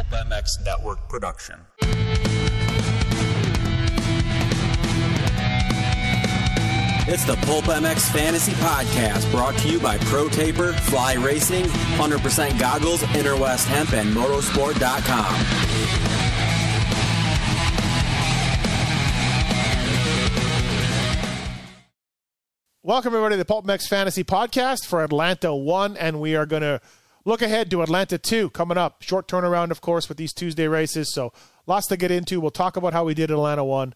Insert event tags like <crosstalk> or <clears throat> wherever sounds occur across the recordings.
Pulp MX Network production. It's the Pulp MX Fantasy Podcast brought to you by Pro Taper, Fly Racing, 100% Goggles, Interwest Hemp, and Motorsport.com. Welcome, everybody, to the Pulp MX Fantasy Podcast for Atlanta 1, and we are going to look ahead to Atlanta 2 coming up. Short turnaround, of course, with these Tuesday races, so lots to get into. We'll talk about how we did Atlanta 1.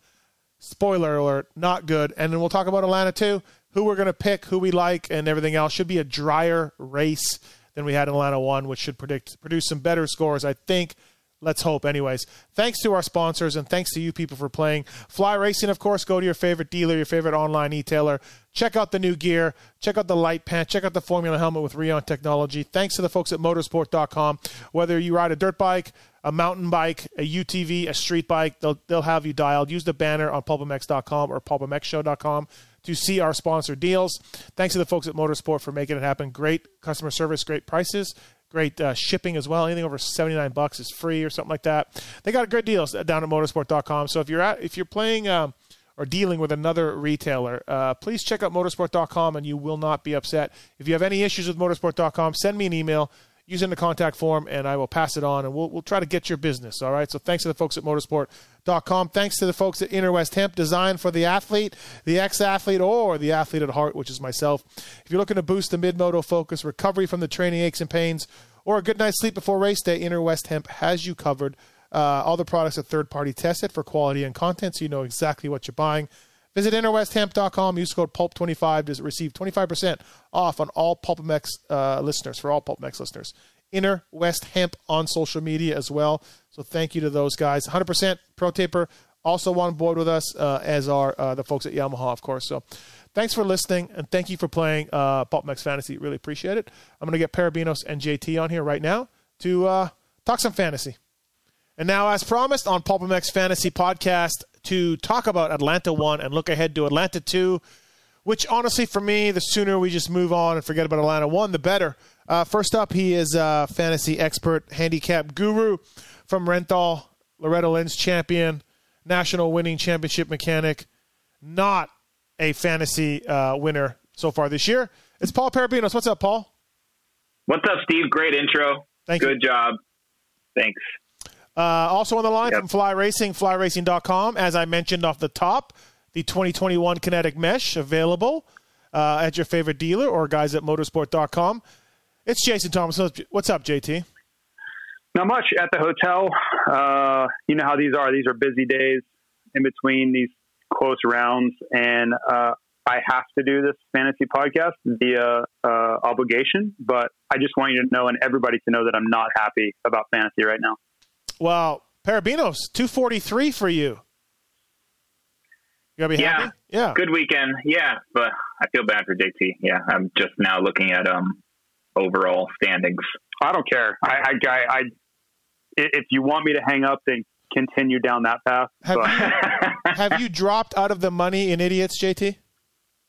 Spoiler alert, not good. And then we'll talk about Atlanta 2, who we're going to pick, who we like, and everything else. Should be a drier race than we had in Atlanta 1, which should predict produce some better scores, I think. Let's hope, anyways. Thanks to our sponsors and thanks to you people for playing. Fly Racing, of course, go to your favorite dealer, your favorite online e-tailer. Check out the new gear. Check out the light pant. Check out the Formula helmet with Rheon technology. Thanks to the folks at motorsport.com. Whether you ride a dirt bike, a mountain bike, a UTV, a street bike, they'll, they'll have you dialed. Use the banner on pulpmx.com or pulpmxshow.com to see our sponsor deals. Thanks to the folks at Motorsport for making it happen. Great customer service, great prices great uh, shipping as well. Anything over 79 bucks is free or something like that. They got great deals down at motorsport.com. So if you're at if you're playing um, or dealing with another retailer, uh, please check out motorsport.com and you will not be upset. If you have any issues with motorsport.com, send me an email using the contact form and I will pass it on and we'll, we'll try to get your business. All right. So thanks to the folks at motorsport.com. Thanks to the folks at Interwest Hemp, designed for the athlete, the ex athlete, or the athlete at heart, which is myself. If you're looking to boost the mid moto focus, recovery from the training aches and pains, or a good night's sleep before race day, Interwest Hemp has you covered. Uh, all the products are third party tested for quality and content, so you know exactly what you're buying. Visit interwesthemp.com. Use code PULP25 to receive 25% off on all PulpMX uh, listeners, for all PulpMX listeners. Interwest Hemp on social media as well. So thank you to those guys. 100% Pro Taper also on board with us, uh, as are uh, the folks at Yamaha, of course. So thanks for listening, and thank you for playing uh, Fantasy. Really appreciate it. I'm going to get Perebijnos and JT on here right now to uh, talk some fantasy. And now, as promised on PulpMX Fantasy Podcast, to talk about Atlanta 1 and look ahead to Atlanta 2, which honestly, for me, the sooner we just move on and forget about Atlanta 1, the better. Uh, first up, he is a fantasy expert, handicap guru from Renthal, Loretta Lynn's champion, national winning championship mechanic, not a fantasy uh, winner so far this year. It's Paul Perebijnos. What's up, Paul? What's up, Steve? Great intro. Thank Good you. job. Thanks. Uh, also on the line Yep. from Fly Racing, flyracing.com. As I mentioned off the top, the 2021 Kinetic Mesh available uh, at your favorite dealer or guys at motorsport.com. It's Jason Thomas. What's up, JT? Not much at the hotel. Uh, you know how these are. These are busy days in between these close rounds, and uh, I have to do this fantasy podcast via uh, obligation. But I just want you to know, and everybody to know, that I'm not happy about fantasy right now. Well, Perebijnos, 243 for you. You gotta be Yeah. happy? Yeah. Good weekend. Yeah, but I feel bad for JT. Yeah, I'm just now looking at um overall standings. I don't care. I, I, I, I if you want me to hang up, then continue down that path. Have but you, <laughs> have you dropped out of the money in idiots, JT?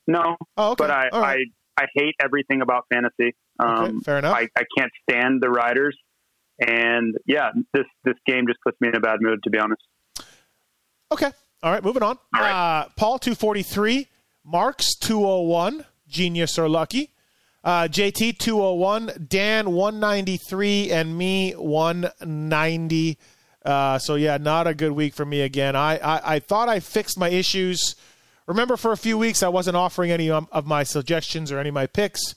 no, Oh, okay. but I, right. I, I hate everything about fantasy. Um, Okay, fair enough. I, I can't stand the riders, and yeah, this this game just puts me in a bad mood, to be honest. Okay. All right, moving on. Right. Uh, Paul, 243. Marks, 201. Genius or lucky. Uh, JT, 201. Dan, 193. And me, 190. Uh, so, yeah, not a good week for me again. I, I, I thought I fixed my issues. Remember, for a few weeks, I wasn't offering any um, of my suggestions or any of my picks.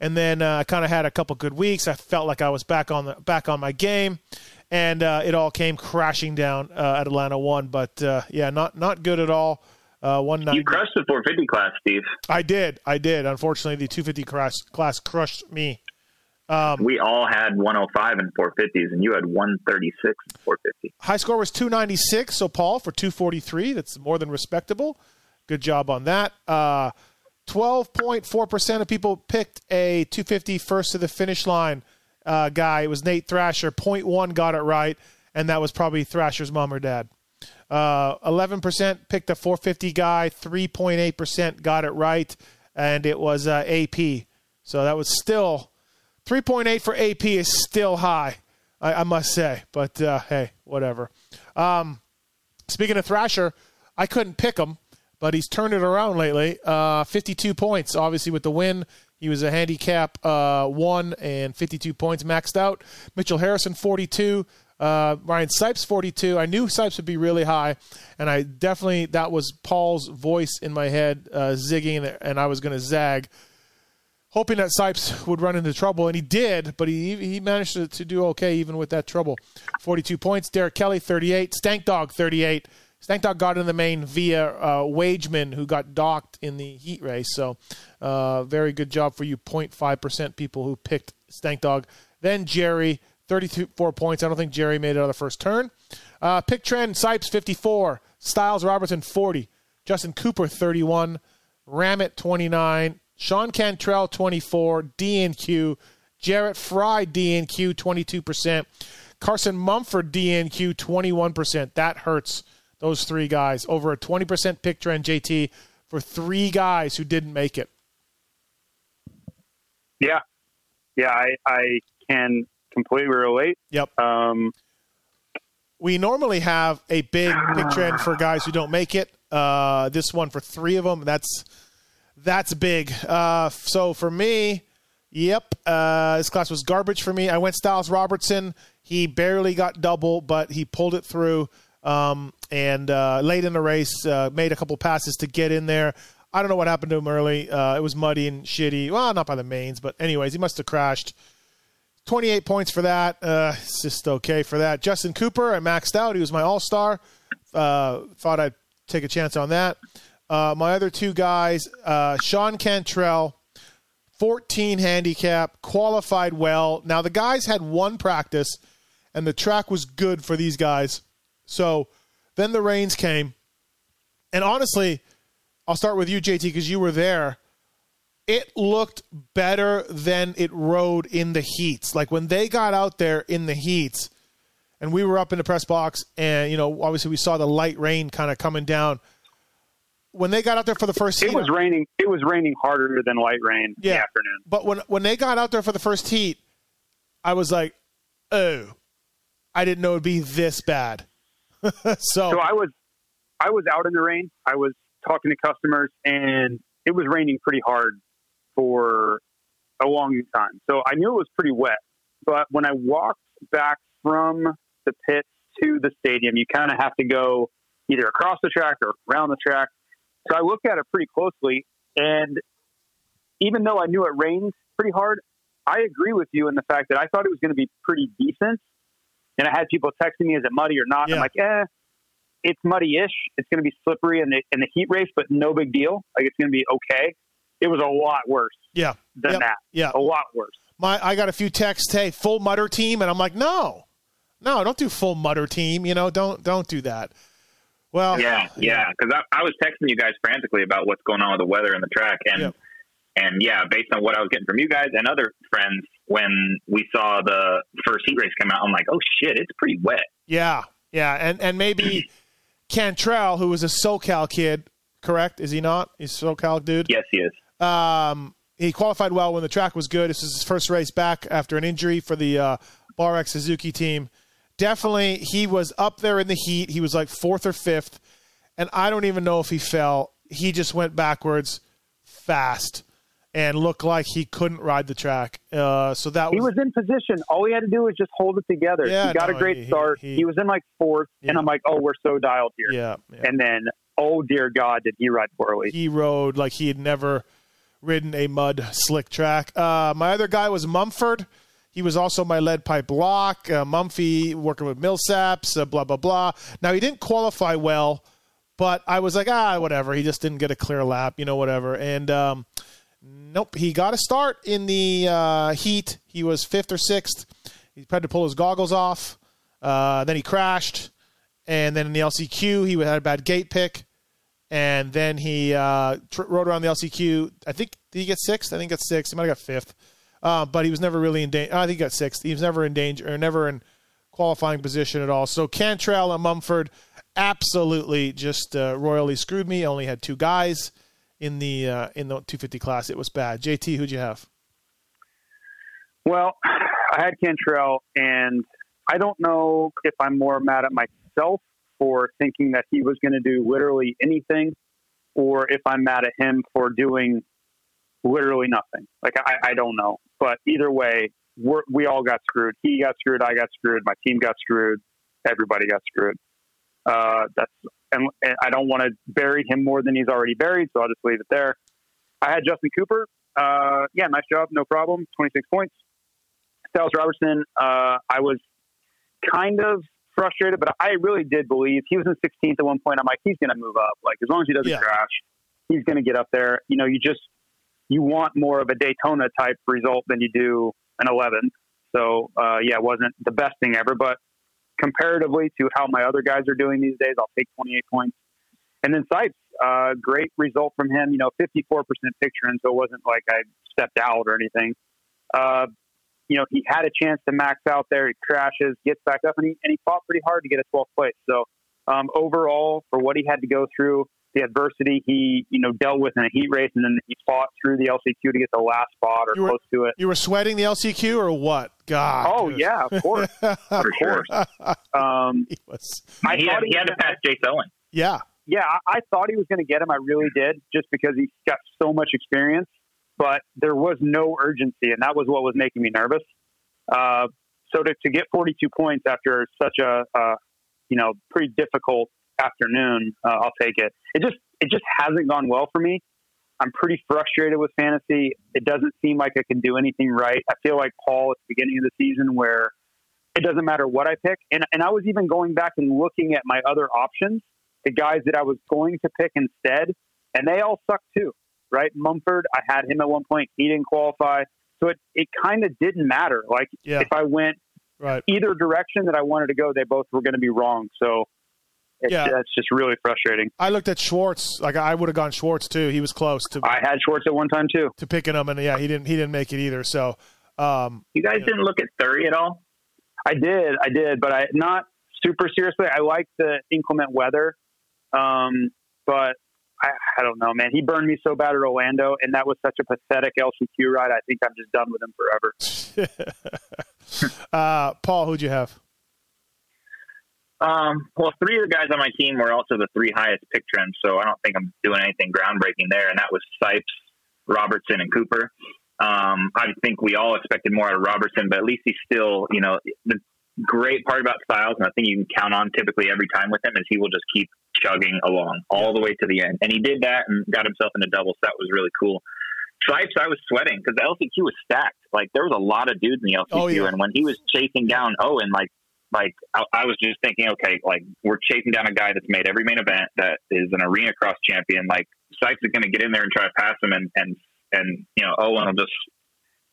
And then uh, I kind of had a couple good weeks. I felt like I was back on the back on my game, and uh, it all came crashing down uh, at Atlanta one. But uh, yeah, not not good at all. Uh, one you crushed the 450 class, Steve. I did, I did. Unfortunately, the two fifty class class crushed me. Um, We all had 105 and 450s, and you had 136 and 450. high score was two ninety six. So Paul for two forty three. That's more than respectable. Good job on that. Uh, 12.4% of people picked a 250 first to the finish line uh, guy. It was Nate Thrasher. 0.1 got it right, and that was probably Thrasher's mom or dad. Uh, 11% picked a 450 guy. 3.8% got it right, and it was uh, AP. So that was still 3.8 for AP is still high. I, I must say. But uh, hey, whatever. Um, speaking of Thrasher, I couldn't pick him, but he's turned it around lately. Uh, 52 points, obviously, with the win. He was a handicap uh, one and 52 points maxed out. Mitchell Harrison, 42. Uh, Ryan Sipes, 42. I knew Sipes would be really high, and I definitely, that was Paul's voice in my head uh, zigging, and I was going to zag hoping that Sipes would run into trouble, and he did, but he he managed to, to do okay even with that trouble. 42 points. Derek Kelley, 38. Stank Dog, 38. Stank Dog got in the main via uh, Wageman, who got docked in the heat race. So, uh, very good job for you, 0.5% people who picked Stank Dog. Then Jerry, 34 points. I don't think Jerry made it on the first turn. Uh, pick trend, Sipes, 54. Stilez Robertson, 40. Justin Cooper, 31. Ramit, 29. Sean Cantrell, 24. DNQ. Jarrett Frye, DNQ, 22%. Carson Mumford, DNQ, 21%. That hurts those three guys. Over a 20% pick trend, JT, for three guys who didn't make it. Yeah. Yeah, I, I can completely relate. Yep. Um, we normally have a big <sighs> pick trend for guys who don't make it. Uh, this one for three of them. That's that's big. Uh, so for me, yep, uh, this class was garbage for me. I went Stilez Robertson. He barely got double, but he pulled it through. Um, and uh, late in the race, uh, made a couple passes to get in there. I don't know what happened to him early. Uh, it was muddy and shitty. Well, not by the mains, but anyways, he must have crashed. 28 points for that. Uh, it's just okay for that. Justin Cooper, I maxed out. He was my all star. Uh, thought I'd take a chance on that. Uh, my other two guys, Sean Cantrell, 14 handicap, qualified well. Now, the guys had one practice, and the track was good for these guys. So then the rains came. And honestly, I'll start with you, JT, because you were there. It looked better than it rode in the heats. Like when they got out there in the heats, and we were up in the press box, and, you know, obviously we saw the light rain kind of coming down when they got out there for the first it heat, was raining. It was raining harder than light rain yeah, in the afternoon. But when when they got out there for the first heat, I was like, oh, I didn't know it'd be this bad. <laughs> so, so I was I was out in the rain. I was talking to customers, and it was raining pretty hard for a long time. So I knew it was pretty wet. But when I walked back from the pit to the stadium, you kind of have to go either across the track or around the track. So I looked at it pretty closely, and even though I knew it rained pretty hard, I agree with you in the fact that I thought it was going to be pretty decent. And I had people texting me, "Is it muddy or not?" Yeah. I'm like, "Eh, it's muddy-ish. It's going to be slippery in the in the heat race, but no big deal. Like it's going to be okay." It was a lot worse yeah, than Yep. that. Yeah. a lot worse. my I got a few texts. Hey, full mutter team, and I'm like, no, no, don't do full mutter team. You know, don't don't do that. Well, Yeah, yeah. Because I, I was texting you guys frantically about what's going on with the weather and the track, and Yep. And yeah, based on what I was getting from you guys and other friends, when we saw the first heat race come out, I'm like, oh shit, it's pretty wet. yeah, yeah, and and maybe <clears throat> Cantrell, who was a SoCal kid, correct? Is he not? He's a SoCal dude. Yes, he is. Um, he qualified well when the track was good. This is his first race back after an injury for the uh, Suzuki team. Definitely, he was up there in the heat. He was like fourth or fifth, and I don't even know if he fell. He just went backwards fast and looked like he couldn't ride the track. Uh, so that He was, was in position. All he had to do was just hold it together. Yeah, he got no, a great he- start. he- He, was in like fourth, and I'm like, "Oh, we're so dialed here." yeah, yeah. And then, oh dear God, did he ride poorly? he rode like he had never ridden a mud slick track. Uh, my other guy was Mumford. He was also my lead pipe lock. Uh, Mumphy working with Millsaps, uh, blah, blah, blah. Now, he didn't qualify well, but I was like, ah, whatever. He just didn't get a clear lap, you know, whatever. And um, nope, he got a start in the uh, heat. He was fifth or sixth. He had to pull his goggles off. Uh, then he crashed. And then in the LCQ, he had a bad gate pick and then he uh, tr- rode around the LCQ. I think did he get sixth? I think he got sixth. He might have got fifth, uh, but he was never really in danger. I think he got sixth. He was never in danger or never in qualifying position at all. So Cantrell and Mumford absolutely just uh, royally screwed me. Only had two guys in the uh, in the 250 class. It was bad. JT, who'd you have? Well, I had Cantrell, and I don't know if I'm more mad at myself for thinking that he was going to do literally anything, or if I'm mad at him for doing literally nothing. Like I, I don't know, but either way, we all got screwed. He got screwed. I got screwed. My team got screwed. Everybody got screwed. Uh, that's and, and I don't want to bury him more than he's already buried, so I'll just leave it there. I had Justin Cooper. Uh, yeah, nice job, no problem. Twenty six points. Dallas Robertson. Uh, I was kind of frustrated, but I really did believe he was in 16th at one point. I'm like, he's going to move up. Like as long as he doesn't Yeah. crash, he's going to get up there. You know, you just you want more of a Daytona type result than you do an 11th. So uh, yeah, it wasn't the best thing ever, but comparatively to how my other guys are doing these days, I'll take 28 points. And then Sipes, uh, great result from him. You know, 54% picture, and so it wasn't like I stepped out or anything. Uh, you know, he had a chance to max out there. He crashes, gets back up, and he, and he fought pretty hard to get a 12th place. So um, overall, for what he had to go through, the adversity he you know dealt with in a heat race, and then he fought through the LCQ to get the last spot or were- close to it. You were sweating the LCQ or what? God. Oh yeah, of course, <laughs> for sure. <laughs> um, He was. I he, had, he he had to pass Chase Owen. Yeah. yeah, I, I thought he was going to get him. I really did, just because he's got so much experience. But there was no urgency, and that was what was making me nervous. Uh, so to, to get 42 points after such a, uh, you know, pretty difficult afternoon, uh, I'll take it. It just it just hasn't gone well for me. I'm pretty frustrated with fantasy. It doesn't seem like I can do anything right. I feel like Paul at the beginning of the season where it doesn't matter what I pick. And and I was even going back and looking at my other options, the guys that I was going to pick instead, and they all suck too. Right? Mumford, I had him at one point, he didn't qualify. So it, it kind of didn't matter. Like Yeah. if I went Right. either direction that I wanted to go, they both were going to be wrong. So it's, Yeah. that's just really frustrating. I looked at Schwartz. Like I would have gone Schwartz too. He was close to I had Schwartz at one time too. to picking him, and yeah, he didn't. He didn't make it either. So, um, You guys didn't look at Thury at all? I did, I did, but I not super seriously. I like the inclement weather, um, but I, I don't know, man. He burned me so bad at Orlando, and that was such a pathetic LCQ ride. I think I'm just done with him forever. <laughs> uh, Paul, who'd you have? Um, well, three of the guys on my team were also the three highest pick trends, so I don't think I'm doing anything groundbreaking there. And that was Sipes, Robertson, and Cooper. Um, I think we all expected more out of Robertson, but at least he's still, you know, the great part about Stilez, and I think you can count on typically every time with him, is he will just keep chugging along all the way to the end. And he did that and got himself into doubles. That was really cool. Sipes, I was sweating because the LCQ was stacked. Like there was a lot of dudes in the LCQ, Oh, yeah. and when he was chasing down Owen, like like I, I was just thinking, okay, like we're chasing down a guy that's made every main event, that is an arena cross champion. Like Sipes is going to get in there and try to pass him, and and and you know Owen will just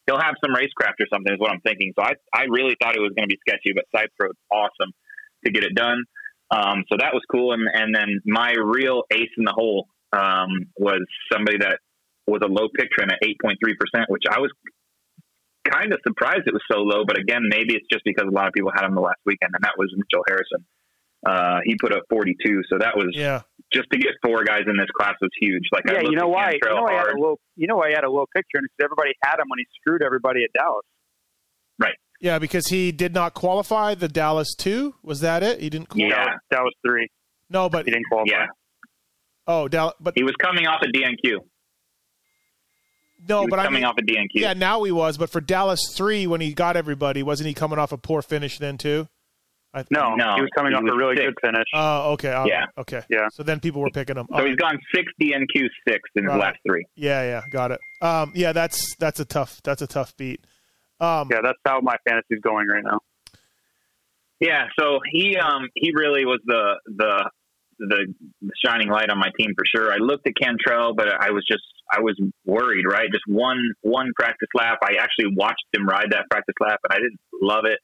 he'll have some racecraft or something is what I'm thinking. So I I really thought it was going to be sketchy, but Sipes rode awesome to get it done. Um, so that was cool, and and then my real ace in the hole um, was somebody that was a low pick trend at 8.3 percent, which I was kind of surprised it was so low. But again, maybe it's just because a lot of people had him the last weekend, and that was Mitchell Harrison. Uh, he put up 42, so that was Yeah. just to get four guys in this class was huge. Like yeah, looked you know why? You Cantrell know why I had hard. a low. You know why I had a low picture, and because everybody had him when he screwed everybody at Dallas. Right. Yeah, because he did not qualify the Dallas two. Was that it? He didn't. Qualify? Yeah. That was, three. No, but He didn't qualify. Yeah, oh, Dallas. But he was coming off a DNQ. No, he was but I coming mean, off a DNQ. yeah, now he was. But for Dallas three, when he got everybody, wasn't he coming off a poor finish then too? I, No, No, he was coming he off was a really six. good finish. Oh, okay. oh, Yeah. Okay. Yeah. So then people were picking him. So Oh, he's gone six DNQ, six in his last three. yeah, yeah, got it. Um, yeah, that's that's a tough that's a tough beat. Um, yeah, that's how my fantasy's going right now. Yeah, so he um he really was the the the shining light on my team for sure. I looked at Cantrell, but I was just I was worried, right? Just one one practice lap. I actually watched him ride that practice lap, and I didn't love it.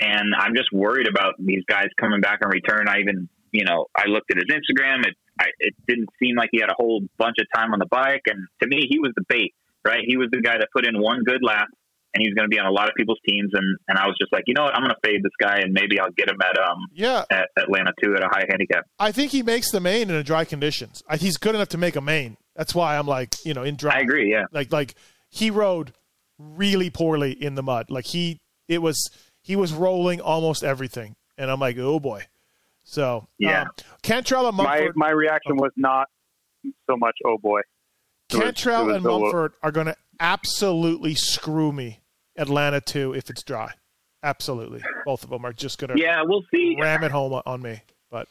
And I'm just worried about these guys coming back in return. I even you know I looked at his Instagram. It I, it didn't seem like he had a whole bunch of time on the bike, and to me he was the bait, right? He was the guy that put in one good lap. And he was going to be on a lot of people's teams, and, and I was just like, you know what, I'm going to fade this guy, and maybe I'll get him at um yeah, at Atlanta two at a high handicap. I think he makes the main in a dry conditions. I, he's good enough to make a main. That's why I'm like, you know, in dry. I agree. Yeah, Like like he rode really poorly in the mud. Like he it was he was rolling almost everything, and I'm like, oh boy. So yeah, um, Cantrell and Mumford. My my reaction was not so much. Oh boy. Cantrell and Mumford are going to absolutely screw me. Atlanta two, if it's dry. Absolutely, both of them are just going to. Yeah, we'll see. Ram it home on me, but.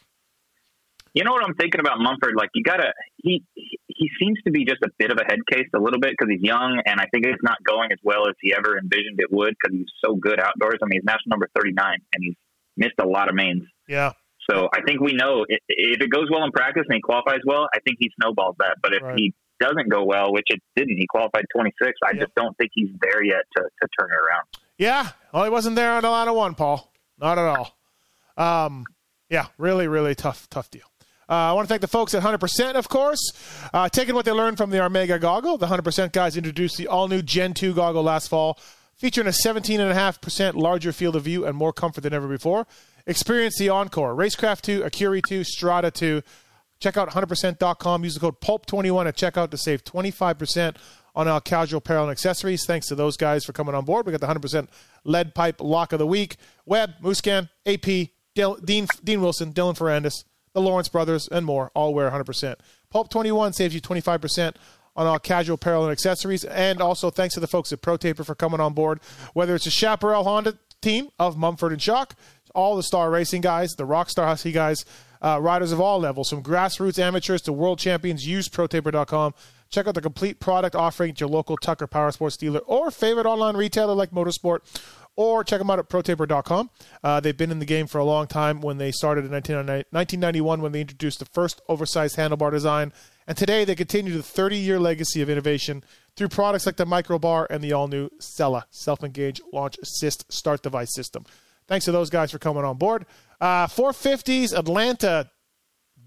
You know what I'm thinking about Mumford? Like you gotta, he he seems to be just a bit of a head case a little bit because he's young, and I think it's not going as well as he ever envisioned it would because he's so good outdoors. I mean, he's national number 39, and he's missed a lot of mains. Yeah. So I think we know if, if it goes well in practice and he qualifies well, I think he snowballs that. But if right. he doesn't go well, which it didn't, he qualified 26. I yep. just don't think he's there yet to, to turn it around. Yeah, well, he wasn't there on a lot of one, Paul. Not at all. Um, yeah, really, really tough, tough deal. Uh, I want to thank the folks at 100%, of course, uh, taking what they learned from the Armega goggle. The 100% guys introduced the all new Gen 2 goggle last fall, featuring a 17.5% larger field of view and more comfort than ever before. Experience the Encore, Racecraft 2, Accuri 2, Strata 2. Check out 100%.com. Use the code PULP21 at checkout to save 25% on our casual apparel and accessories. Thanks to those guys for coming on board. We got the 100% lead pipe lock of the week. Webb, Musquin, AP, Dean, Dean Wilson, Dylan Ferrandis, the Lawrence brothers, and more all wear 100%. Pulp 21 saves you 25% on our casual apparel and accessories. And also thanks to the folks at Pro Taper for coming on board. Whether it's a Chaparral Honda team of Mumford and Shock, all the star racing guys, the Rockstar Husky guys, uh, riders of all levels, from grassroots amateurs to world champions, use ProTaper.com. Check out the complete product offering at your local Tucker Power Sports dealer or favorite online retailer like Motorsport or check them out at protaper.com. Uh, they've been in the game for a long time when they started in 1991 when they introduced the first oversized handlebar design. And today they continue the 30 year legacy of innovation through products like the Microbar and the all new Sella self engage launch assist start device system. Thanks to those guys for coming on board. Uh, 450s, Atlanta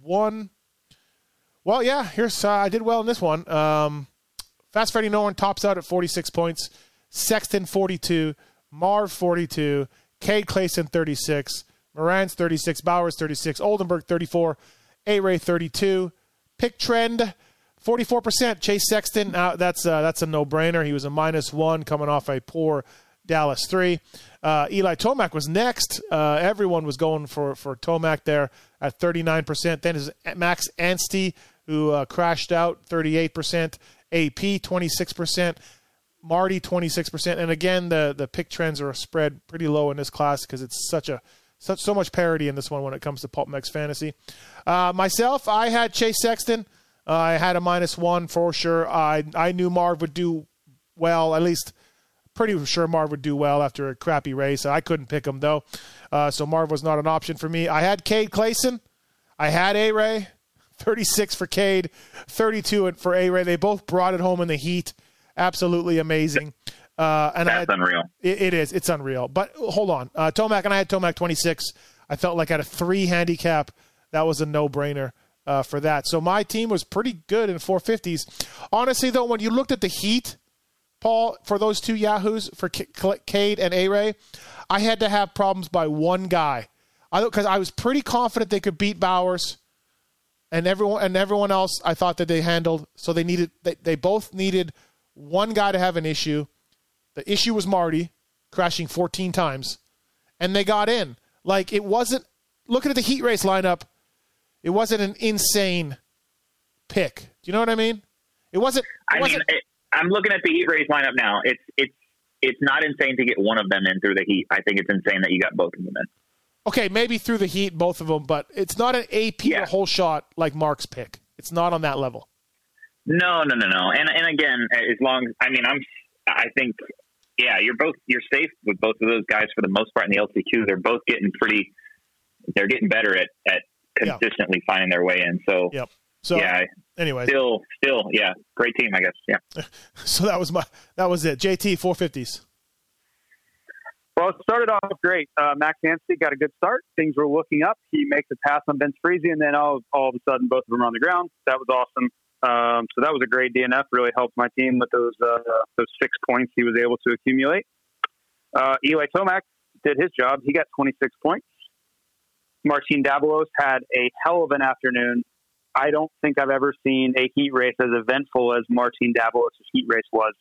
one. Well, yeah, here's uh, I did well in this one. Um, Fast Freddie Noren tops out at 46 points. Sexton 42. Marv 42, Cade Clason 36, Moran's 36, Bowers 36, Oldenburg 34, A Ray 32, pick trend 44%. Chase Sexton, uh, that's uh, that's a no brainer. He was a minus one coming off a poor Dallas three. Uh, Eli Tomac was next. Uh, everyone was going for for Tomac there at 39%. Then is Max Anstie who uh, crashed out 38%. AP 26%. Marty 26%. And again, the the pick trends are spread pretty low in this class because it's such a such so much parity in this one when it comes to PulpMX fantasy. Uh, myself, I had Chase Sexton. Uh, I had a minus one for sure. I I knew Marv would do well, at least pretty sure Marv would do well after a crappy race. I couldn't pick him though, uh, so Marv was not an option for me. I had Cade Clason, I had A Ray. 36 for Cade, 32 for A Ray. They both brought it home in the heat absolutely amazing. Uh, and That's had, unreal. It, it is. It's unreal. But hold on. Uh, Tomac and I had Tomac 26. I felt like at a three handicap, that was a no brainer uh, for that. So my team was pretty good in 450s. Honestly, though, when you looked at the heat, Paul, for those two Yahoos, for Cade and A Ray, I had to have problems by one guy. Because I, I was pretty confident they could beat Bowers and everyone and everyone else I thought that they handled. So they needed they, they both needed one guy to have an issue. The issue was Marty crashing 14 times, and they got in. Like it wasn't. Looking at the heat race lineup, it wasn't an insane pick. Do you know what I mean? It wasn't. It I wasn't, mean, I'm looking at the heat race lineup now. It's it's it's not insane to get one of them in through the heat. I think it's insane that you got both of them in. Okay, maybe through the heat, both of them, but it's not an AP yeah. or whole shot like Mark's pick. It's not on that level. No, no, no, no. And and again, as long I mean, I'm I think yeah, you're both you're safe with both of those guys for the most part in the LCQ. They're both getting pretty. They're getting better at at consistently finding their way in. So yep. So yeah. Anyway, still, still, yeah, great team, I guess. Yeah. <laughs> so that was my that was it. JT four fifties. Well, it started off great. Uh, Max Anstie got a good start. Things were looking up. He makes a pass on Vince Friese, and then all, all of a sudden, both of them are on the ground. That was awesome. Um, so that was a great DNF. Really helped my team with those uh, those six points he was able to accumulate. Uh, Eli Tomac did his job. He got 26 points. Martin Davalos had a hell of an afternoon. I don't think I've ever seen a heat race as eventful as Martin Davalos' heat race was,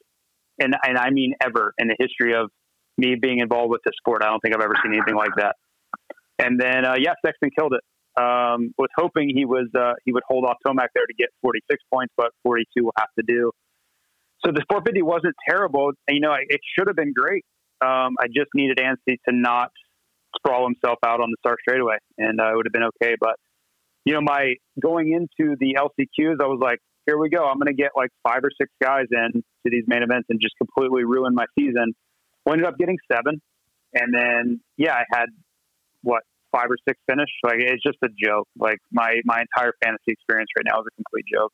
and and I mean ever in the history of me being involved with this sport. I don't think I've ever seen anything like that. And then, uh, yeah, Sexton killed it. Um, was hoping he was uh, he would hold off Tomac there to get 46 points, but 42 will have to do. So the 450 wasn't terrible. You know, it should have been great. Um, I just needed Anstie to not sprawl himself out on the start straightaway, and uh, it would have been okay. But you know, my going into the LCQs, I was like, here we go. I'm going to get like five or six guys in to these main events and just completely ruin my season. We ended up getting seven, and then yeah, I had what five or six finish. Like it's just a joke. Like my my entire fantasy experience right now is a complete joke.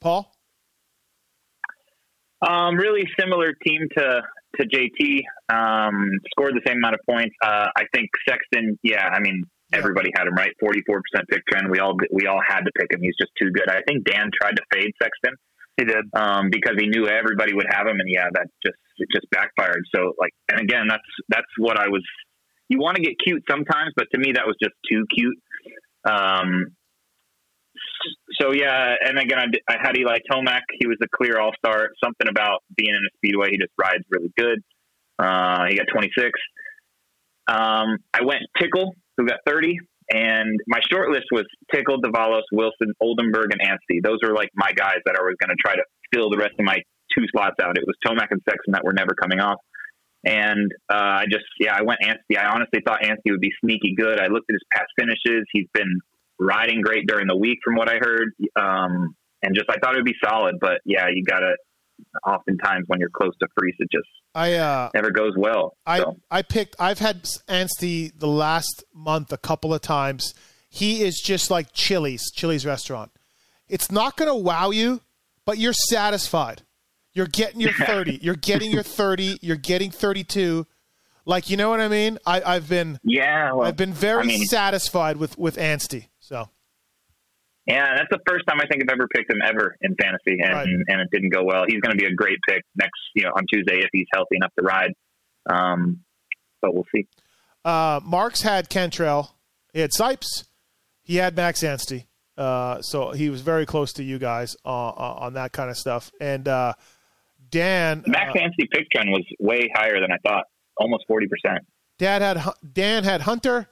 Paul. Um, really similar team to to JT. Um, scored the same amount of points. Uh, I think Sexton. Yeah, I mean everybody had him right. Forty four percent pick trend. We all we all had to pick him. He's just too good. I think Dan tried to fade Sexton. He did um, because he knew everybody would have him, and yeah, that just it just backfired. So like, and again, that's that's what I was. You want to get cute sometimes, but to me, that was just too cute. Um, so yeah, and again, I, I had Eli Tomac. He was a clear all star. Something about being in a speedway, he just rides really good. Uh, he got 26. Um, I went Tickle, who got 30, and my short list was Tickle, Davalos, Wilson, Oldenburg, and Anstie. Those were like my guys that I was going to try to fill the rest of my two slots out. It was Tomac and Sexton that were never coming off. And uh, I just, yeah, I went Anstie. I honestly thought Anstie would be sneaky good. I looked at his past finishes. He's been riding great during the week, from what I heard. Um, and just I thought it would be solid, but yeah, you got to. Oftentimes, when you're close to freeze, it just I uh, never goes well. I so. I picked. I've had Anstie the last month a couple of times. He is just like Chili's, Chili's restaurant. It's not going to wow you, but you're satisfied. You're getting your 30. you're getting your <laughs> 30. You're getting 32. Like you know what I mean? I, I've been yeah. Well, I've been very I mean, satisfied with with Anstie. So yeah, that's the first time I think I've ever picked him ever in fantasy, and Right. and it didn't go well. He's going to be a great pick next, you know, on Tuesday if he's healthy enough to ride. Um, but we'll see. uh, Marks had Cantrell. He had Sipes. He had Max Anstie. Uh, so he was very close to you guys uh, uh, on that kind of stuff. And uh, Dan Max uh, Anstie pick trend was way higher than I thought, almost forty percent. Dad had Dan had Hunter,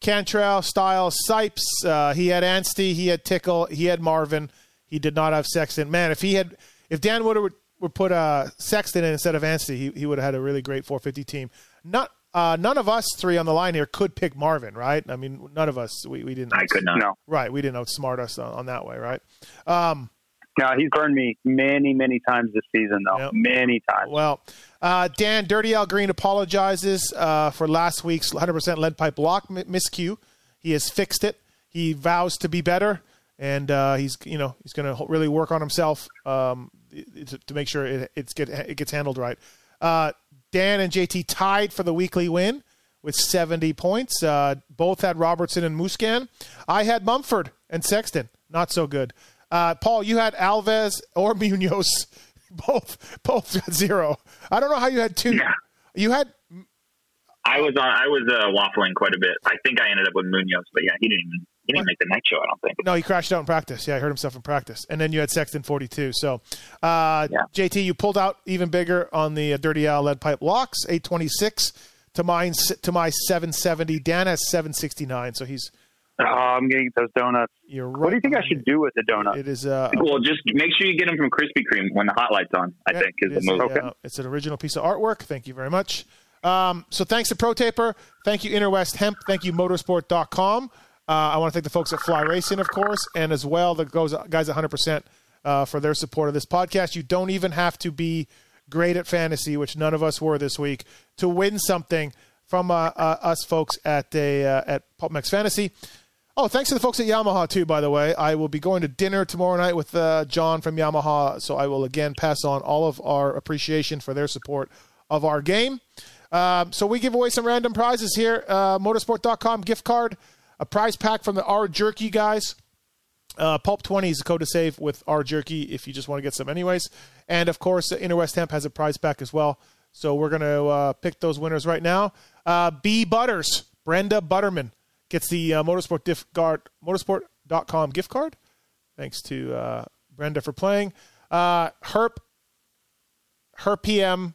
Cantrell, Stilez, Sipes. Uh, he had Anstie. He had Tickle. He had Marvin. He did not have Sexton. Man, if he had, if Dan would have would put uh, Sexton in instead of Anstie, he, he would have had a really great 450 team. Not uh, none of us three on the line here could pick Marvin, right? I mean, none of us we, we didn't. I could not. No, Right, we didn't outsmart us on, on that way, right? Um, no, he's burned me many, many times this season, though. Yep. Many times. Well, uh, Dan, Dirty Al Green apologizes uh, for last week's 100% lead pipe block m- miscue. He has fixed it. He vows to be better, and uh, he's you know he's going to really work on himself um, to, to make sure it, it's get it gets handled right. Uh, Dan and JT tied for the weekly win with 70 points. Uh, both had Robertson and Musquin. I had Mumford and Sexton. Not so good. Uh, Paul, you had Alves or <laughs> Munoz. <laughs> Both both got zero. I don't know how you had two. Yeah. You had I was on. I was uh, waffling quite a bit. I think I ended up with Munoz, but yeah, he didn't even he didn't make the night show. I don't think. no, he crashed out in practice. Yeah, I heard himself in practice. And then you had Sexton 42. So, uh, Yeah. JT, you pulled out even bigger on the uh, Dirty Al lead pipe locks, 826 to mine to my 770. Dan has 769. So he's Oh, I'm going to get those donuts. you're right. What do you think I should do with the donut? It is uh, Well, just make sure you get them from Krispy Kreme when the hot light's on. I Yeah, think is it the move. a, uh, it's an original piece of artwork. Thank you very much. Um, so thanks to ProTaper. Thank you, Interwest Hemp. Thank you, motorsport.com. Uh, I want to thank the folks at Fly Racing, of course, and as well the goes, guys at 100% uh, for their support of this podcast. You don't even have to be great at fantasy, which none of us were this week, to win something from uh, uh, us folks at a, uh, at Pulp MX Fantasy. Oh, thanks to the folks at Yamaha too. By the way, I will be going to dinner tomorrow night with uh, John from Yamaha, so I will again pass on all of our appreciation for their support of our game. Um, so we give away some random prizes here. Uh, motorsport.com gift card, a prize pack from the R Jerky guys. Uh, Pulp 20 is a code to save with R Jerky if you just want to get some, anyways. And of course, Interwest Hemp has a prize pack as well. So we're going to uh, pick those winners right now. Uh, B Butters, Brenda Butterman gets the uh, Motorsport gift card, motorsport.com gift card. Thanks to uh, Brenda for playing. Uh, Herp, her PM,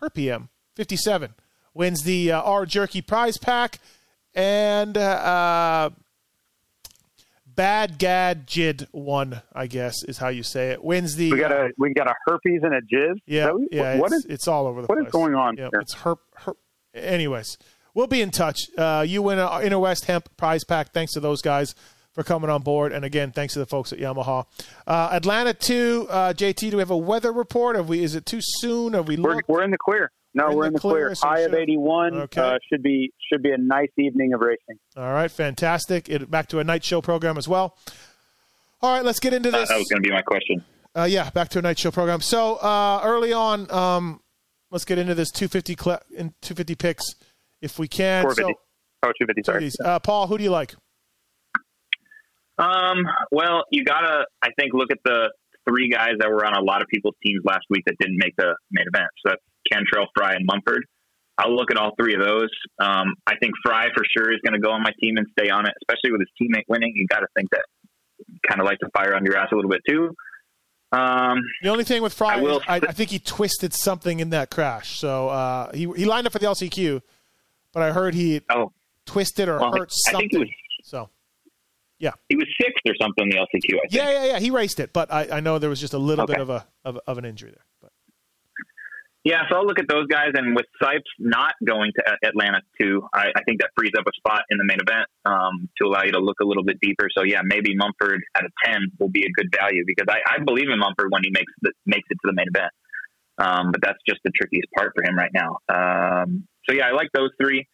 her PM, 57 wins the uh, R Jerky prize pack, and uh, Bad Gad Jid one, I guess is how you say it. Wins the. We got a we got a herpes and a jizz. Yeah, Is yeah. What it's, is it's all over the what place. is going on Yeah, it's herp, herp. Anyways, we'll be in touch. Uh, you win an Interwest Hemp prize pack. Thanks to those guys for coming on board, and again, thanks to the folks at Yamaha. Uh, Atlanta two. Uh, JT, do we have a weather report? Have we? Is it too soon? Have we we're we're in the clear. No, We're we're, in the clear. so High of 81 Okay. uh, should be should be a nice evening of racing. All right, fantastic. It, back to a night show program as well. All right, let's get into Uh, this. that was going to be my question. Uh, yeah, back to a night show program. So uh, early on, um, let's get into this 250 cl- in 250 picks if we can. 450. So, Oh, 250, sorry. uh, Paul, who do you like? Um, well, you gotta, I think, look at the three guys that were on a lot of people's teams last week that didn't make the main event. So that's Cantrell, Frye, and Mumford. I'll look at all three of those. Um, I think Frye for sure is going to go on my team and stay on it, especially with his teammate winning. You got to think that kind of like to fire on your ass a little bit too. Um, The only thing with Frye, I will- is I, I think he twisted something in that crash. So uh, he he lined up for the LCQ, but I heard he oh, twisted or Well, hurt I something. was- so yeah, he was sixth or something the LCQ. I think. yeah, yeah, yeah. He raced it, but I, I know there was just a little bit of a of, of an injury there. But Yeah, so I'll look at those guys, and with Sipes not going to Atlanta two, I, I think that frees up a spot in the main event um, to allow you to look a little bit deeper. So yeah, maybe Mumford at a ten will be a good value because I, I believe in Mumford when he makes the, makes it to the main event. Um, but that's just the trickiest part for him right now. Um, so yeah, I like those three.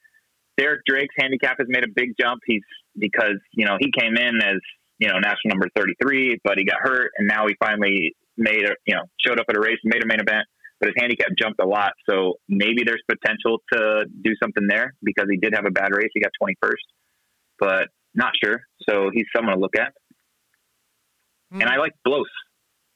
Derek Drake's handicap has made a big jump. He's because you know he came in as you know national number thirty three, but he got hurt, and now he finally made a you know showed up at a race, and made a main event but his handicap jumped a lot. So maybe there's potential to do something there because he did have a bad race. He got 21st, but not sure. So he's someone to look at. Hmm. And I like Blose.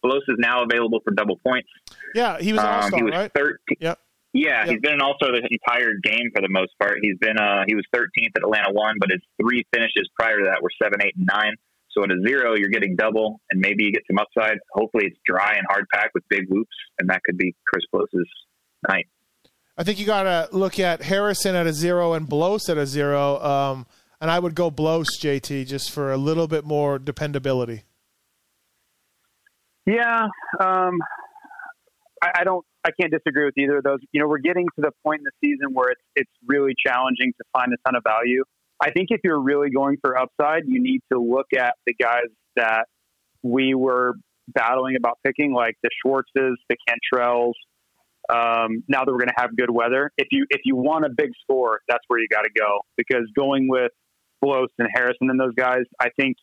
Blose is now available for double points. yeah, he was Um, all-star, he was right? 13. Yep. Yeah, Yep. he's been an all-star the entire game for the most part. He's been uh he was 13th at Atlanta one, but his three finishes prior to that were seven, eight, and nine. So at a zero, you're getting double, and maybe you get some upside. Hopefully, it's dry and hard pack with big whoops, and that could be Chris Blose's night. I think you got to look at Harrison at a zero and Blose at a zero. Um, and I would go Blose, JT, just for a little bit more dependability. Yeah, um, I, I don't. I can't disagree with either of those. You know, we're getting to the point in the season where it's it's really challenging to find a ton of value. I think if you're really going for upside, you need to look at the guys that we were battling about picking, like the Schwartzes, the Cantrells. Um, now that we're going to have good weather, if you if you want a big score, that's where you got to go because going with Blose and Harrison and those guys, I think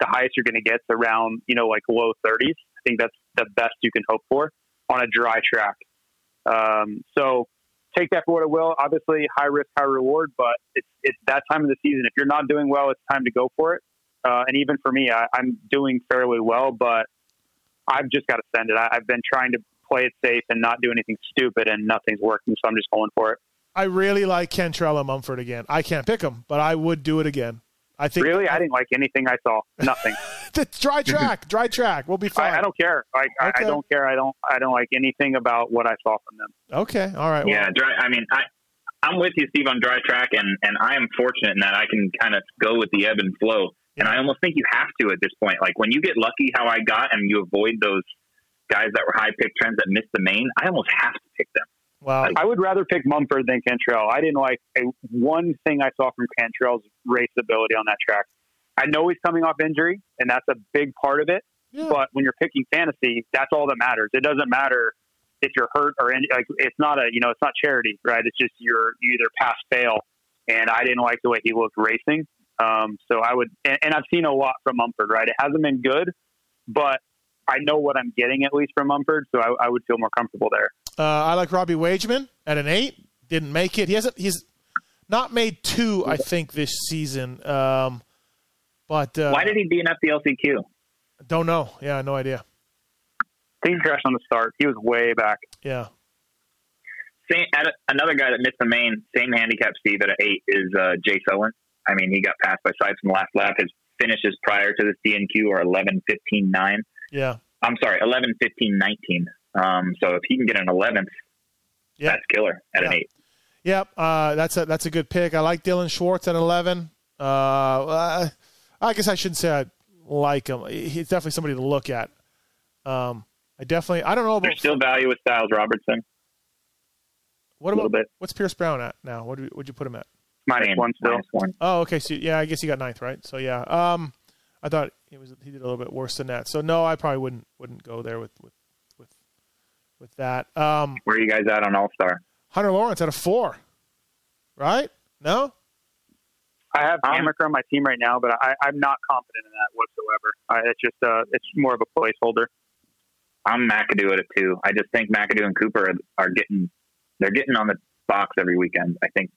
the highest you're going to get is around you know like low 30s. I think that's the best you can hope for on a dry track. Um, so take that for what it will. Obviously, high risk, high reward, but it's it's that time of the season. If you're not doing well, it's time to go for it. Uh, and even for me, I, I'm doing fairly well, but I've just got to send it. I, I've been trying to play it safe and not do anything stupid, and nothing's working. So I'm just going for it. I really like Cantrell and Mumford again. I can't pick them, but I would do it again. I think Really, I didn't like anything I saw. Nothing. <laughs> the dry track, <laughs> dry track. We'll be fine. I, I don't care. Like I, Okay. I don't care. I don't. I don't like anything about what I saw from them. Okay, all right. well, Yeah, dry. I mean, I I'm with you, Steve, on dry track, and and I am fortunate in that I can kind of go with the ebb and flow. And I almost think you have to at this point. Like when you get lucky, how I got, and you avoid those guys that were high pick trends that missed the main. I almost have to pick them. Wow. I would rather pick Mumford than Cantrell. I didn't like a, one thing I saw from Cantrell's race ability on that track. I know he's coming off injury, and that's a big part of it. Yeah. But when you're picking fantasy, that's all that matters. It doesn't matter if you're hurt or in, like it's not a you know it's not charity, right? It's just you're you either pass fail. And I didn't like the way he looked racing. Um, so I would, and, and I've seen a lot from Mumford, right? It hasn't been good, but I know what I'm getting at least from Mumford, so I, I would feel more comfortable there. Uh, I like Robbie Wageman at an eight. Didn't make it. He hasn't. He's not made two, I think, this season. Um, but uh, Why did he DNF the LCQ? Don't know. Yeah, no idea. I think he crashed on the start. He was way back. Yeah. Same, another guy that missed the main, same handicap, Steve, at an eight is uh, Jay Owen. I mean, he got passed by Sipes in the last lap. His finishes prior to this DNQ are 11, 15, 9. Yeah. I'm sorry, 11, 15, 19. Um, so if he can get an 11th, Yeah. that's killer at an eight. Yep, uh, that's a that's a good pick. I like Dylan Schwartz at eleven. Uh, I guess I shouldn't say I like him. He's definitely somebody to look at. Um, I definitely I don't know about There's still value with Stilez Robertson. what a little about bit. what's Pierce Brown at now? What would would you put him at? Minus Same, one still. minus one. Oh, okay. So yeah, I guess he got ninth, right? So yeah. Um, I thought he was he did a little bit worse than that. So no, I probably wouldn't wouldn't go there with with with with that. Um, Where are you guys at on All Star? Hunter Lawrence at a four, right? No. I have Um, Hammaker on my team right now, but I, I'm not confident in that whatsoever. I, it's just uh, it's more of a placeholder. I'm McAdoo at a two. I just think McAdoo and Cooper are, are getting they're getting on the box every weekend. I think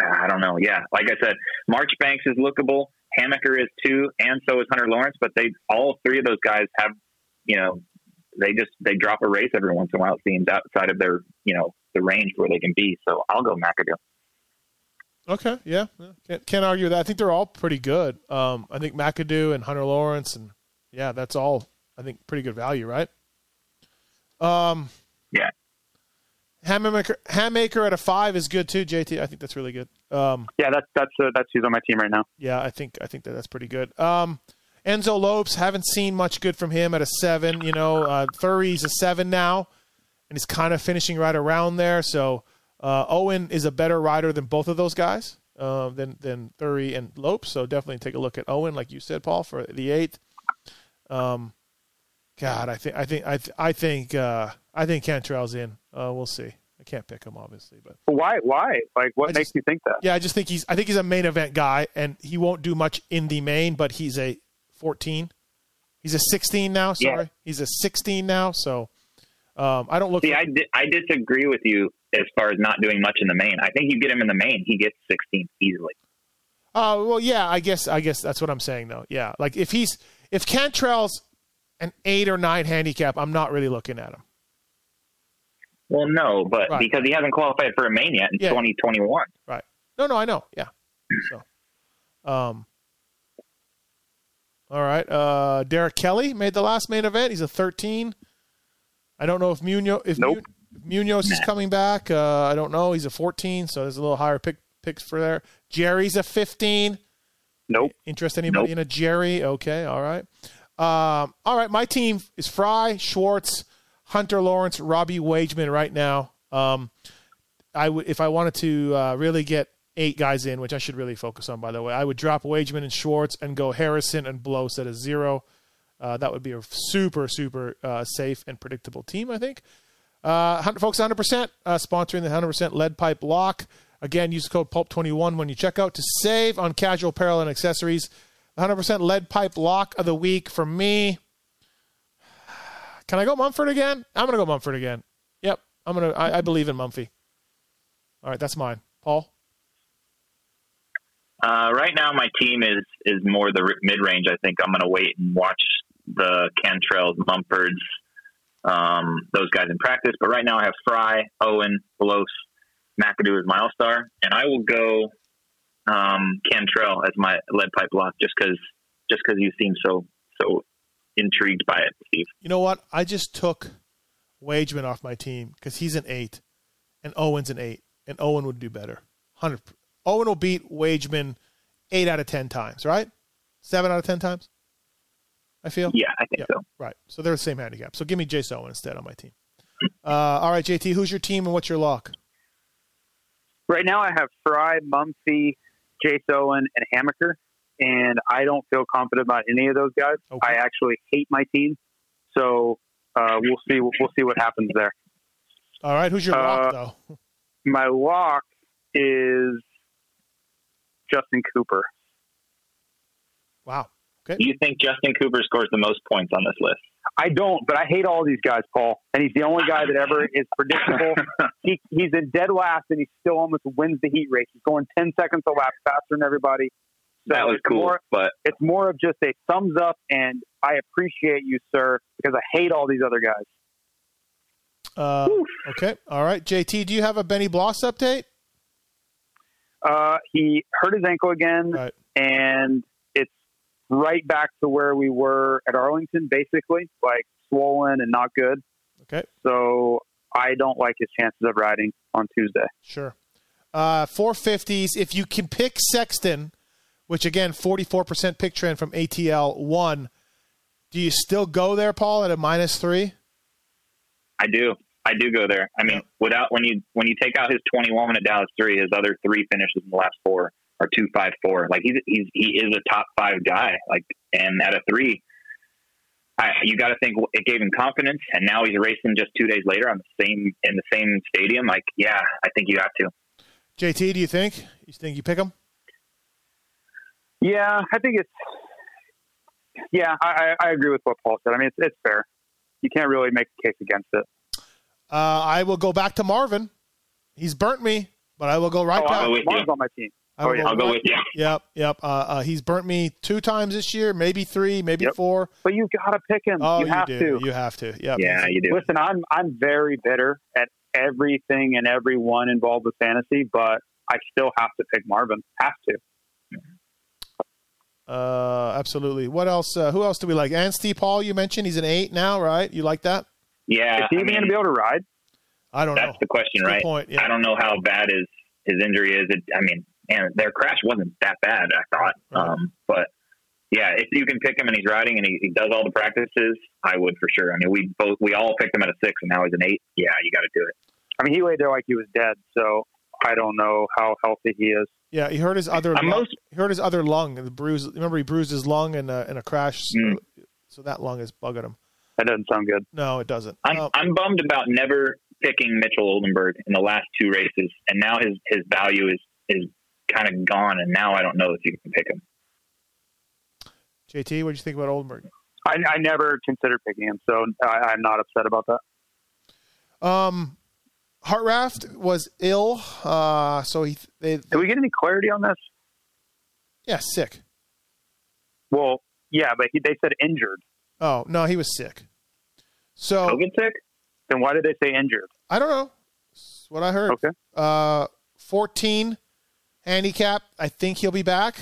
I don't know. Yeah, like I said, Marchbanks is lookable. Hammaker is too, and so is Hunter Lawrence. But they all three of those guys have you know they just they drop a race every once in a while. It seems outside of their you know the range where they can be. So I'll go McAdoo. Okay, yeah. Can't, can't argue with that. I think they're all pretty good. Um, I think McAdoo and Hunter Lawrence, and yeah, that's all. I think pretty good value, right? Um, Yeah. Hammaker, Hammaker at a five is good too. JT, I think that's really good. Um, Yeah, that's that's uh, that's who's on my team right now. yeah, I think I think that that's pretty good. Um, Enzo Lopes, haven't seen much good from him at a seven. You know, uh, Thury's a seven now, and he's kind of finishing right around there. So uh, Owen is a better rider than both of those guys, uh, than than Thury and Lopes. So definitely take a look at Owen, like you said, Paul, for the eighth. Um, God, I think I think I th- I think uh, I think Cantrell's in. Uh, we'll see. I can't pick him obviously, but But why? Why? Like, what I makes just- you think that? yeah, I just think he's I think he's a main event guy, and he won't do much in the main, but he's a 14. He's a 16 now. Yeah. Sorry, he's a 16 now. So um, I don't look. See, for, I, di- I disagree with you as far as not doing much in the main. I think you get him in the main, he gets 16 easily. Oh well, yeah. I guess I guess that's what I'm saying though. Yeah, like if he's if Cantrell's an eight or nine handicap, I'm not really looking at him. Well, no, but Right. because he hasn't qualified for a main yet in Yeah. 2021. Right. No, no, I know. Yeah. So, um, all right. Uh, Derek Kelley made the last main event. He's a 13. I don't know if Munoz if, Nope. Munoz is coming back. Uh, I don't know. He's a 14, so there's a little higher pick picks for there. Jerry's a 15. Nope. Interest anybody Nope. in a Jerry? Okay, all right. Um, all right, my team is Frye, Schwartz, Hunter Lawrence, Robbie Wageman right now. Um, I would if I wanted to uh, really get eight guys in, which I should really focus on, by the way, I would drop Wageman and Schwartz and go Harrison and Blow at a zero. Uh, that would be a super, super uh, safe and predictable team, I think. Uh, 100, folks, 100% uh, sponsoring the 100% lead pipe lock. Again, use code PULP21 when you check out to save on casual apparel and accessories. 100% lead pipe lock of the week for me. <sighs> Can I go Mumford again? I'm going to go Mumford again. Yep, I'm going to. I believe in Mumphy. All right, that's mine. Paul. Uh, right now, my team is is more the mid range. I think I'm going to wait and watch the Cantrells, Mumfords, um, those guys in practice. But right now, I have Frye, Owen, Blose, McAdoo as my all star, and I will go um, Cantrell as my lead pipe lock just because just because you seem so so intrigued by it, Steve. You know what? I just took Wageman off my team because he's an eight, and Owen's an eight, and Owen would do better. Hundred. Owen will beat Wageman eight out of ten times, right? Seven out of ten times. I feel. Yeah, I think Yeah. so. Right. So they're the same handicap. So give me Jace Owen instead on my team. Uh, all right, JT, who's your team and what's your lock? Right now, I have Frye, Mumphy, Jace Owen, and Hammaker, and I don't feel confident about any of those guys. Okay. I actually hate my team, so uh, we'll see. We'll see what happens there. All right, who's your lock Uh, though? My lock is Justin Cooper. Wow. Okay. You think Justin Cooper scores the most points on this list? I don't, but I hate all these guys, Paul. And he's the only guy that ever is <laughs> predictable. he, he's in dead last, and he still almost wins the heat race. He's going 10 seconds a lap faster than everybody. So That was cool, More, but it's more of just a thumbs up, and I appreciate you, sir, because I hate all these other guys. Uh, okay. All right, JT, do you have a Benny Bloss update? Uh, he hurt his ankle again, Right. and it's right back to where we were at Arlington, basically, like swollen and not good. Okay. So I don't like his chances of riding on Tuesday. Sure. Uh, 450s. If you can pick Sexton, which again, 44% pick trend from ATL one, do you still go there, Paul, at a minus three? I do. I do go there. I mean, without when you when you take out his 21 at Dallas three, his other three finishes in the last four are two five four. Like he's he's he is a top five guy. Like and at a three, I, you got to think it gave him confidence. And now he's racing just two days later on the same in the same stadium. Like, yeah, I think you have to. JT, do you think you think you pick him? Yeah, I think it's. Yeah, I, I agree with what Paul said. I mean, it's, it's fair. You can't really make a case against it. Uh, I will go back to Marvin. He's burnt me, but I will go right Oh, back. I'll go with Marvin's you. on my team. I Oh, will yeah. I'll go with you. Yep, yep. Uh, uh, he's burnt me two times this year, maybe three, maybe Yep. four. But you got to pick him. Oh, you have do. to. You have to. Yep. Yeah, you do. Listen, I'm I'm very bitter at everything and everyone involved with fantasy, but I still have to pick Marvin. Have to. Uh, absolutely. What else? Uh, who else do we like? Anstie Paul, you mentioned he's an eight now, right? You like that? Yeah, Is he I even mean, going to be able to ride? I don't know. that's the question, Good right? point, yeah. I don't know how bad his his injury is. It, I mean, man, their crash wasn't that bad. I thought, Right. um, but yeah, if you can pick him and he's riding and he, he does all the practices, I would for sure. I mean, we both we all picked him at a six, and now he's an eight. Yeah, you got to do it. I mean, he laid there like he was dead, so I don't know how healthy he is. Yeah, he hurt his other. I'm lung. most- he hurt his other lung. The bruise. Remember, he bruised his lung in a in a crash. Mm. So that lung is bugging him. That doesn't sound good. No, it doesn't. I'm Um, I'm bummed about never picking Mitchell Oldenburg in the last two races, and now his his value is is kind of gone, and now I don't know if you can pick him. JT, what do you think about Oldenburg? I, I never considered picking him, so I, I'm not upset about that. Um, Hartranft was ill. Uh, so he they, Did we get any clarity on this? yeah sick. Well, yeah, but he, they said injured. Oh no, he was sick. So COVID sick? Then why did they say injured? I don't know. That's what I heard. Okay. Uh, 14 handicap. I think he'll be back,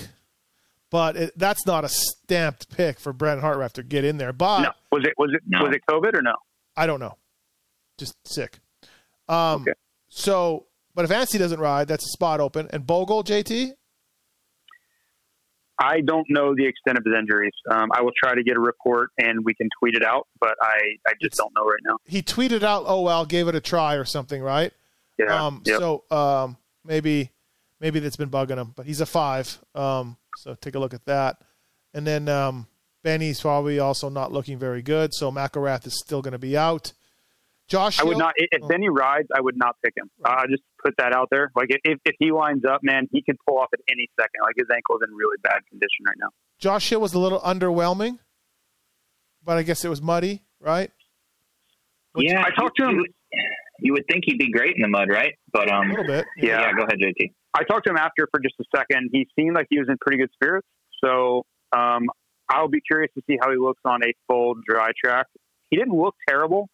but it, that's not a stamped pick for Brent Hartranft to get in there. But no. Was it was it No. was it COVID or no? I don't know. Just sick. Um, Okay. So, but if Anstie doesn't ride, that's a spot open. And Bogle, JT? I don't know the extent of his injuries. Um, I will try to get a report and we can tweet it out, but I, I just It's- don't know right now. He tweeted out, oh, well, gave it a try or something, right? Yeah. Um, yep. So um, maybe maybe that's been bugging him, but he's a five. Um, so take a look at that. And then um, Benny's probably also not looking very good. So McElrath is still going to be out. Josh, I would Hill- not. If Oh. Benny rides, I would not pick him. I just put that out there. Like if, if he lines up, man, he could pull off at any second. Like his ankle's in really bad condition right now. Josh Hill was a little underwhelming, but I guess it was muddy, right? yeah, I talked to him- You would, think he'd be great in the mud, right? But um, A little bit. Yeah. yeah, go ahead, JT. I talked to him after for just a second. He seemed like he was in pretty good spirits. So um, I'll be curious to see how he looks on a full dry track. He didn't look terrible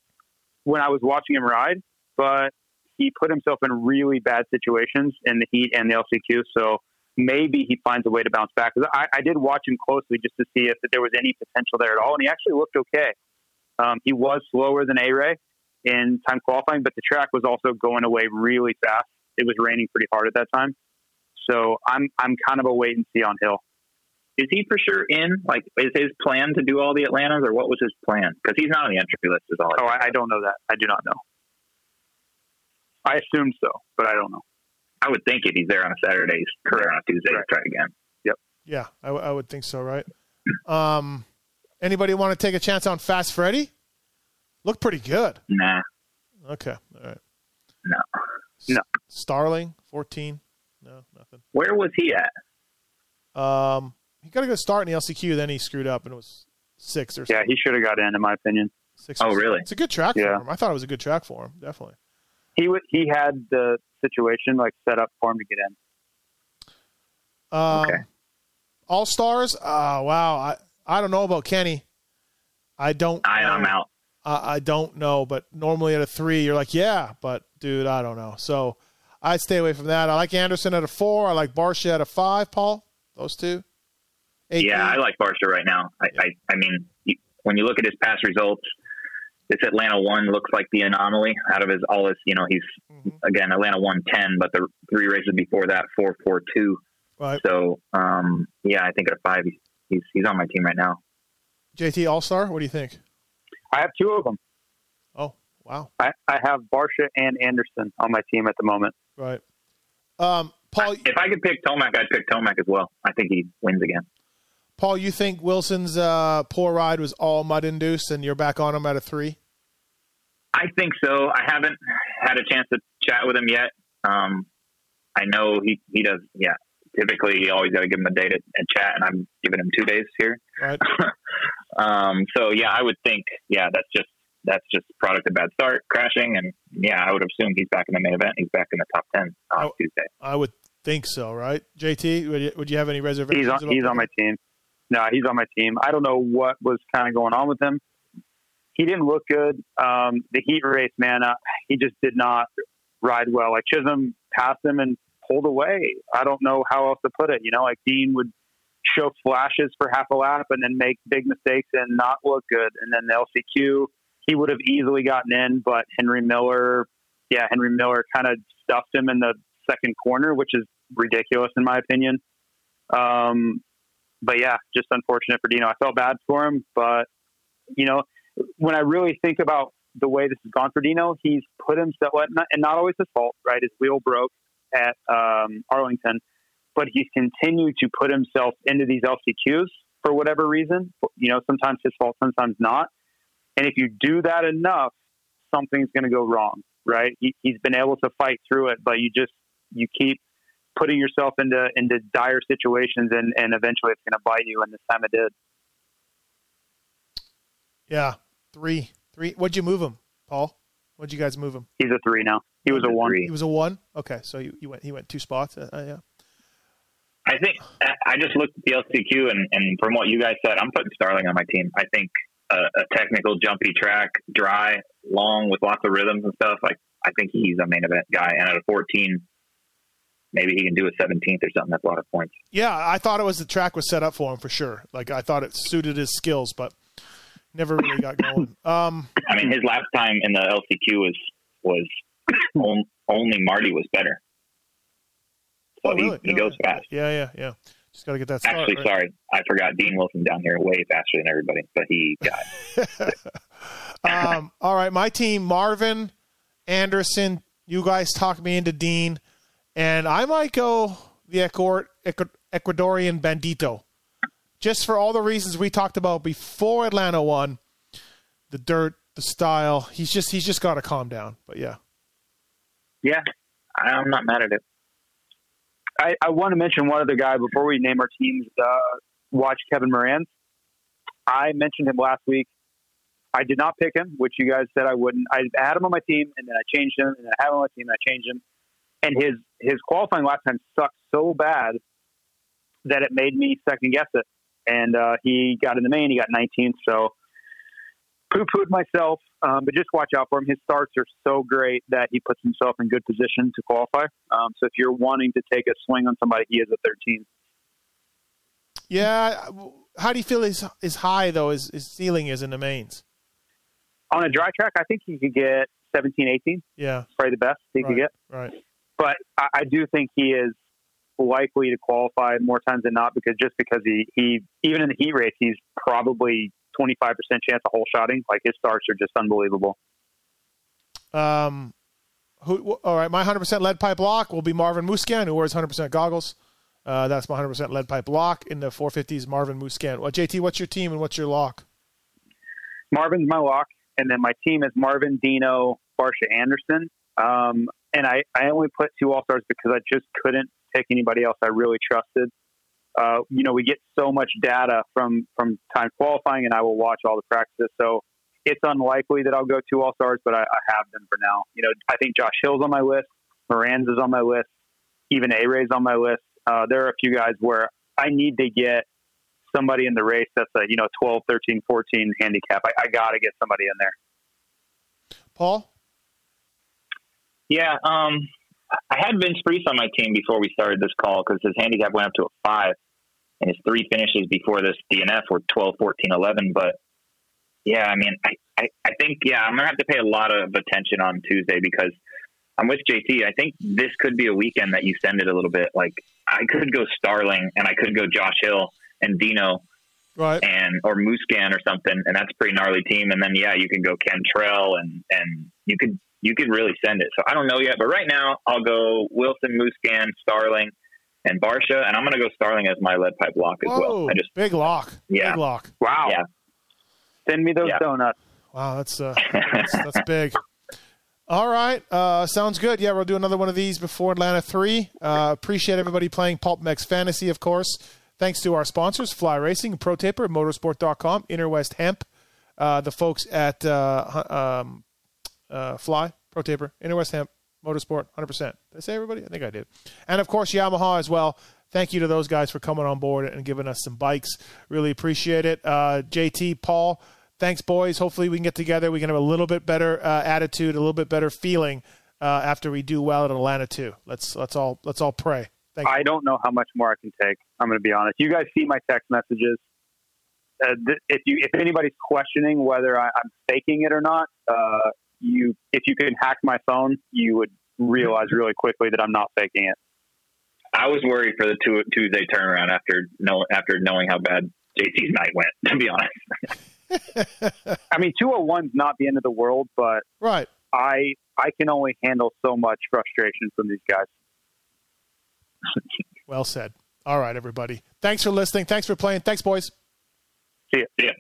when I was watching him ride, but he put himself in really bad situations in the heat and the LCQ. So maybe he finds a way to bounce back. I, I did watch him closely just to see if there was any potential there at all, and he actually looked okay. Um, he was slower than A Ray in time qualifying, but the track was also going away really fast. It was raining pretty hard at that time. So I'm I'm kind of a wait and see on Hill. Is he for sure in? Like, is his plan to do all the Atlantas, or what was his plan? Because he's not on the entry list. Is all. Oh, I, I don't know that. I do not know. I assumed so, but I don't know. I would think if he's there on a Saturday, he's there on a Tuesday. Correct. Try again. Yep. Yeah, I, w- I would think so, right? Um, anybody want to take a chance on Fast Freddy? Look pretty good. Nah, Okay, all right. no. No. Starling, 14. No, nothing. Where was he at? Um, he got a good start in the LCQ, then he screwed up and it was six or Yeah, he should have got in, in my opinion. Six Oh, really? It's a good track Yeah. for him. I thought it was a good track for him, definitely. He w- he had the situation like set up for him to get in. Um, Okay. All stars. Uh, wow. I I don't know about Kenny. I don't. I, I'm out. I, I don't know, but normally at a three, you're like, yeah, but dude, I don't know. So I'd stay away from that. I like Anderson at a four. I like Barcia at a five. Paul, those two. Eight, Yeah, I like Barcia right now. I, I, I mean, when you look at his past results, this Atlanta one looks like the anomaly out of his all his. You know, he's Mm-hmm. again Atlanta won ten, but the three races before that four four two. Right. So um, yeah, I think at a five, he's, he's he's on my team right now. JT All Star. What do you think? I have two of them. Oh, wow. I, I have Barcia and Anderson on my team at the moment. Right. Um, Paul, If I could pick Tomac, I'd pick Tomac as well. I think he wins again. Paul, you think Wilson's uh, poor ride was all mud induced, and you're back on him at a three? I think so. I haven't had a chance to chat with him yet. Um, I know he, he does. Yeah, typically you always got to give him a day to and chat, and I'm giving him two days here. Right. <laughs> um, so yeah, I would think yeah, that's just that's just product of bad start, crashing, and yeah, I would assume he's back in the main event. He's back in the top ten on Oh. Tuesday. I would think so, right? JT, would you, would you have any reservations? He's on. about He's on my team. No, he's on my team. I don't know what was kind of going on with him. He didn't look good. Um, the heat race, man, uh, he just did not ride well. Like Chisholm passed him and pulled away. I don't know how else to put it. You know, like Dean would show flashes for half a lap and then make big mistakes and not look good. And then the LCQ, he would have easily gotten in, but Henry Miller, yeah, Henry Miller kind of stuffed him in the second corner, which is ridiculous in my opinion. Um, but yeah, just unfortunate for Dino. I felt bad for him, but you know, when I really think about the way this has gone for Dino, he's put himself, and not always his fault, right? His wheel broke at um, Arlington, but he's continued to put himself into these LCQs for whatever reason. You know, sometimes his fault, sometimes not. And if you do that enough, something's going to go wrong, right? He, he's been able to fight through it, but you just you keep putting yourself into into dire situations, and and eventually it's going to bite you. And this time it did. Yeah, three, three. What'd you move him, Paul? What'd you guys move him? He's a three now. He was a one. He was a one. Okay, so you, you went he went two spots. Uh, uh, yeah. I think I just looked at the LCQ, and, and from what you guys said, I'm putting Starling on my team. I think a, a technical, jumpy track, dry, long, with lots of rhythms and stuff. Like I think he's a main event guy. And at a 14, maybe he can do a 17th or something. That's a lot of points. Yeah, I thought it was the track was set up for him for sure. Like I thought it suited his skills, but never really got going. <laughs> Um, I mean, his last time in the LCQ was was on- only Marty was better. So oh, really? he, he Yeah, goes fast. Yeah, yeah, yeah. Just got to get that start. Actually, right? sorry, I forgot Dean Wilson down here way faster than everybody, but he got <laughs> um, all right, my team: Marvin, Anderson. You guys talked me into Dean, and I might go the Ecuador, Ecuadorian Bandito, just for all the reasons we talked about before Atlanta won. The dirt, the style. He's just he's just got to calm down. But yeah, yeah. I'm not mad at it. I, I want to mention one other guy before we name our teams. Uh, watch Kevin Moran. I mentioned him last week. I did not pick him, which you guys said I wouldn't. I had him on my team, and then I changed him, and I had him on my team, and I changed him. And his his qualifying last time sucked so bad that it made me second guess it. And uh, he got in the main, he got 19th. So poo pooed myself, um, but just watch out for him. His starts are so great that he puts himself in good position to qualify. Um, so if you're wanting to take a swing on somebody, he is a 13. yeah. How do you feel his his high though? His, his ceiling is in the mains. On a dry track, I think he could get 17, 18. Yeah, Probably the best he right, could get. right. But I, I do think he is likely to qualify more times than not because just because he, he even in the heat race, he's probably 25% chance of hole shotting. Like his starts are just unbelievable. Um, who? All right, my 100% lead pipe lock will be Marvin Musquin who wears 100% goggles. Uh, that's my 100% lead pipe lock in the 450s. Marvin Musquin Well, JT, what's your team and what's your lock? Marvin's my lock, and then my team is Marvin, Dino, Barcia Anderson. Um, and I, I only put two All Stars because I just couldn't pick anybody else I really trusted. Uh, you know, we get so much data from from time qualifying, and I will watch all the practices. So it's unlikely that I'll go two All Stars, but I, I have them for now. You know, I think Josh Hill's on my list, Moran's is on my list, even A Ray's on my list. Uh, there are a few guys where I need to get somebody in the race that's a you know 12, 13, 14 handicap. I, I got to get somebody in there. Paul? Yeah, um, I had Vince Friese on my team before we started this call because his handicap went up to a five, and his three finishes before this DNF were 12, 14, 11. But Yeah, I mean, I, I, I think yeah, I'm gonna have to pay a lot of attention on Tuesday because I'm with JT. I think this could be a weekend that you send it a little bit. Like I could go Starling and I could go Josh Hill and Dino, right? And or Musquin or something, and that's a pretty gnarly team. And then yeah, you can go Cantrell and and you could you could really send it. So I don't know yet, but right now I'll go Wilson, Musquin, Starling, and Barcia, and I'm going to go Starling as my lead pipe lock as Whoa, well. I just big lock, yeah, big lock. Wow, yeah. Send me those yeah. donuts. Wow, that's uh, <laughs> that's, that's big. All right, uh, sounds good. Yeah, we'll do another one of these before Atlanta three. Uh, appreciate everybody playing PulpMX Fantasy, of course. Thanks to our sponsors, Fly Racing, Pro Taper, Motorsport.com, Interwest Hemp, uh, the folks at uh, um, uh, Fly, Pro Taper, Interwest Hemp, Motorsport, 100%. Did I say everybody? I think I did. And of course, Yamaha as well. Thank you to those guys for coming on board and giving us some bikes. Really appreciate it. Uh, JT, Paul, thanks, boys. Hopefully, we can get together. We can have a little bit better uh, attitude, a little bit better feeling uh, after we do well at Atlanta too. Let's let's all let's all pray. Thank I you. don't know how much more I can take. I'm going to be honest. You guys see my text messages. Uh, th- if you if anybody's questioning whether I, am faking it or not, uh, you if you can hack my phone, you would realize really quickly that I'm not faking it. I was worried for the two, Tuesday turnaround after know, after knowing how bad JT's night went. To be honest, <laughs> I mean, two hundred oh one's not the end of the world, but right. I I can only handle so much frustration from these guys. Well said. All right, everybody. Thanks for listening. Thanks for playing. Thanks, boys. See ya. See ya.